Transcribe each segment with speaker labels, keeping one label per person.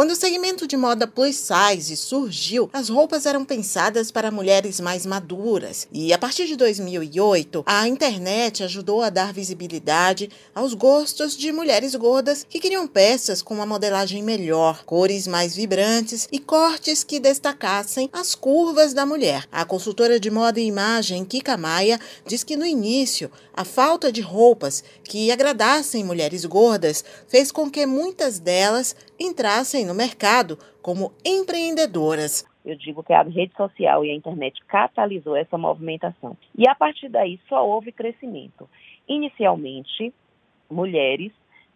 Speaker 1: Quando o segmento de moda plus size surgiu, as roupas eram pensadas para mulheres mais maduras. E a partir de 2008, a internet ajudou a dar visibilidade aos gostos de mulheres gordas que queriam peças com uma modelagem melhor, cores mais vibrantes e cortes que destacassem as curvas da mulher. A consultora de moda e imagem Kika Maia diz que no início a falta de roupas que agradassem mulheres gordas fez com que muitas delas entrassem no mercado como empreendedoras.
Speaker 2: Eu digo que a rede social e a internet catalisou essa movimentação. E a partir daí só houve crescimento. Inicialmente, mulheres,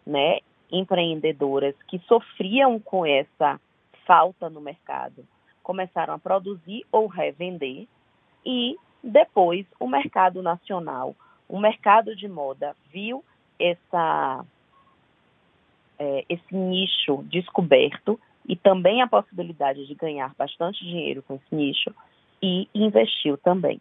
Speaker 2: né, empreendedoras que sofriam com essa falta no mercado, começaram a produzir ou revender e depois o mercado nacional, o mercado de moda viu essa é, esse nicho descoberto e também a possibilidade de ganhar bastante dinheiro com esse nicho e investiu também.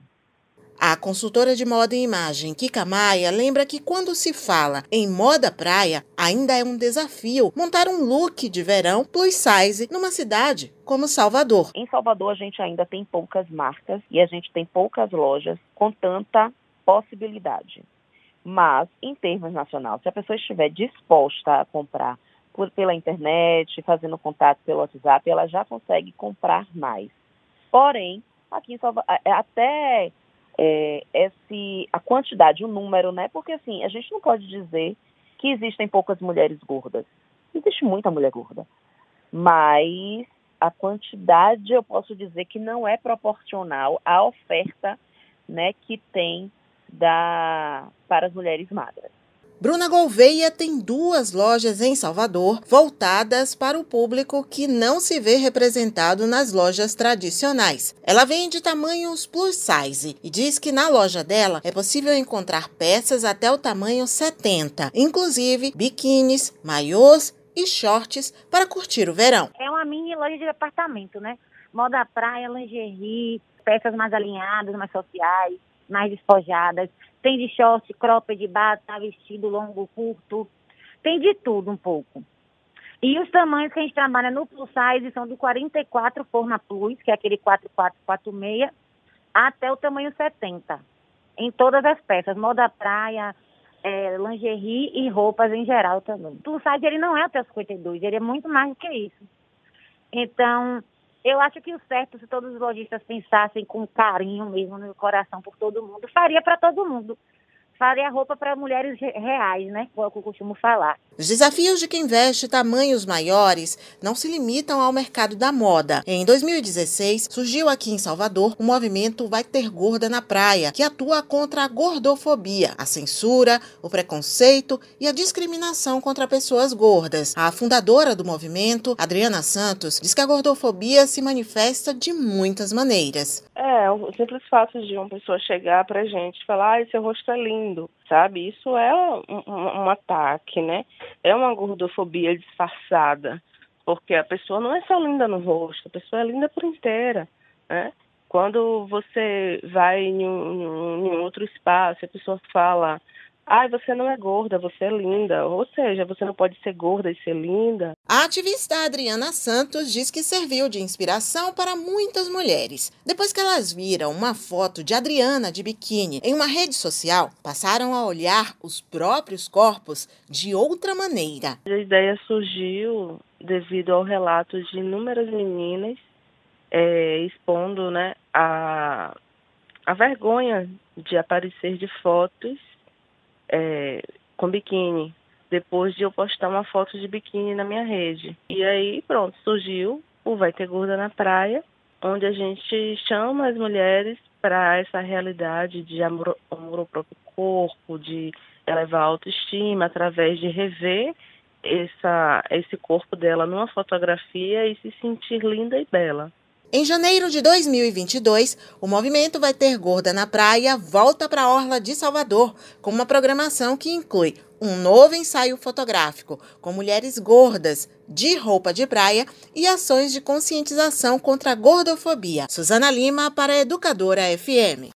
Speaker 1: A consultora de moda e imagem Kika Maia lembra que quando se fala em moda praia, ainda é um desafio montar um look de verão plus size numa cidade como Salvador.
Speaker 2: Em Salvador a gente ainda tem poucas marcas e a gente tem poucas lojas com tanta possibilidade. Mas, em termos nacional, se a pessoa estiver disposta a comprar por, pela internet, fazendo contato pelo WhatsApp, ela já consegue comprar mais. Porém, aqui em Salvador, até é, esse, a quantidade, o número, né? Porque assim, a gente não pode dizer que existem poucas mulheres gordas. Existe muita mulher gorda. Mas a quantidade eu posso dizer que não é proporcional à oferta né, que tem da, para as mulheres magras.
Speaker 1: Bruna Gouveia tem duas lojas em Salvador voltadas para o público que não se vê representado nas lojas tradicionais. Ela vende tamanhos plus size e diz que na loja dela é possível encontrar peças até o tamanho 70, inclusive biquínis, maiôs e shorts para curtir o verão.
Speaker 3: É uma mini loja de departamento, né? Moda praia, lingerie, peças mais alinhadas, mais sociais mais despojadas. Tem de short, cropped, bata, vestido longo, curto. Tem de tudo um pouco. E os tamanhos que a gente trabalha no plus size são do 44 forma plus, que é aquele 4446, até o tamanho 70. Em todas as peças, moda praia, é, lingerie e roupas em geral também. O plus size ele não é até 52, ele é muito mais do que isso. Então, eu acho que o certo, se todos os lojistas pensassem com carinho mesmo no coração por todo mundo, faria para todo mundo faria roupa para mulheres reais, né? Como eu costumo falar.
Speaker 1: Os desafios de quem veste tamanhos maiores não se limitam ao mercado da moda. Em 2016, surgiu aqui em Salvador o movimento Vai Ter Gorda na Praia, que atua contra a gordofobia, a censura, o preconceito e a discriminação contra pessoas gordas. A fundadora do movimento, Adriana Santos, diz que a gordofobia se manifesta de muitas maneiras.
Speaker 4: É, o simples fato de uma pessoa chegar pra gente e falar, ah, seu rosto é lindo, sabe? Isso é um, um, ataque, né? É uma gordofobia disfarçada, porque a pessoa não é só linda no rosto, a pessoa é linda por inteira, né? Quando você vai em um, em um outro espaço, a pessoa fala, Ai, você não é gorda, você é linda. Ou seja, você não pode ser gorda e ser linda.
Speaker 1: A ativista Adriana Santos diz que serviu de inspiração para muitas mulheres. Depois que elas viram uma foto de Adriana de biquíni em uma rede social, passaram a olhar os próprios corpos de outra maneira.
Speaker 4: A ideia surgiu devido ao relato de inúmeras meninas é, expondo né, a, a vergonha de aparecer de fotos é, com biquíni, depois de eu postar uma foto de biquíni na minha rede. E aí, pronto, surgiu o Vai Ter Gorda na Praia, onde a gente chama as mulheres para essa realidade de amor, amor ao próprio corpo, de elevar a autoestima através de rever essa, esse corpo dela numa fotografia e se sentir linda e bela.
Speaker 1: Em janeiro de 2022, o movimento Vai Ter Gorda na Praia volta para a Orla de Salvador, com uma programação que inclui um novo ensaio fotográfico com mulheres gordas de roupa de praia e ações de conscientização contra a gordofobia. Suzana Lima para a Educadora FM.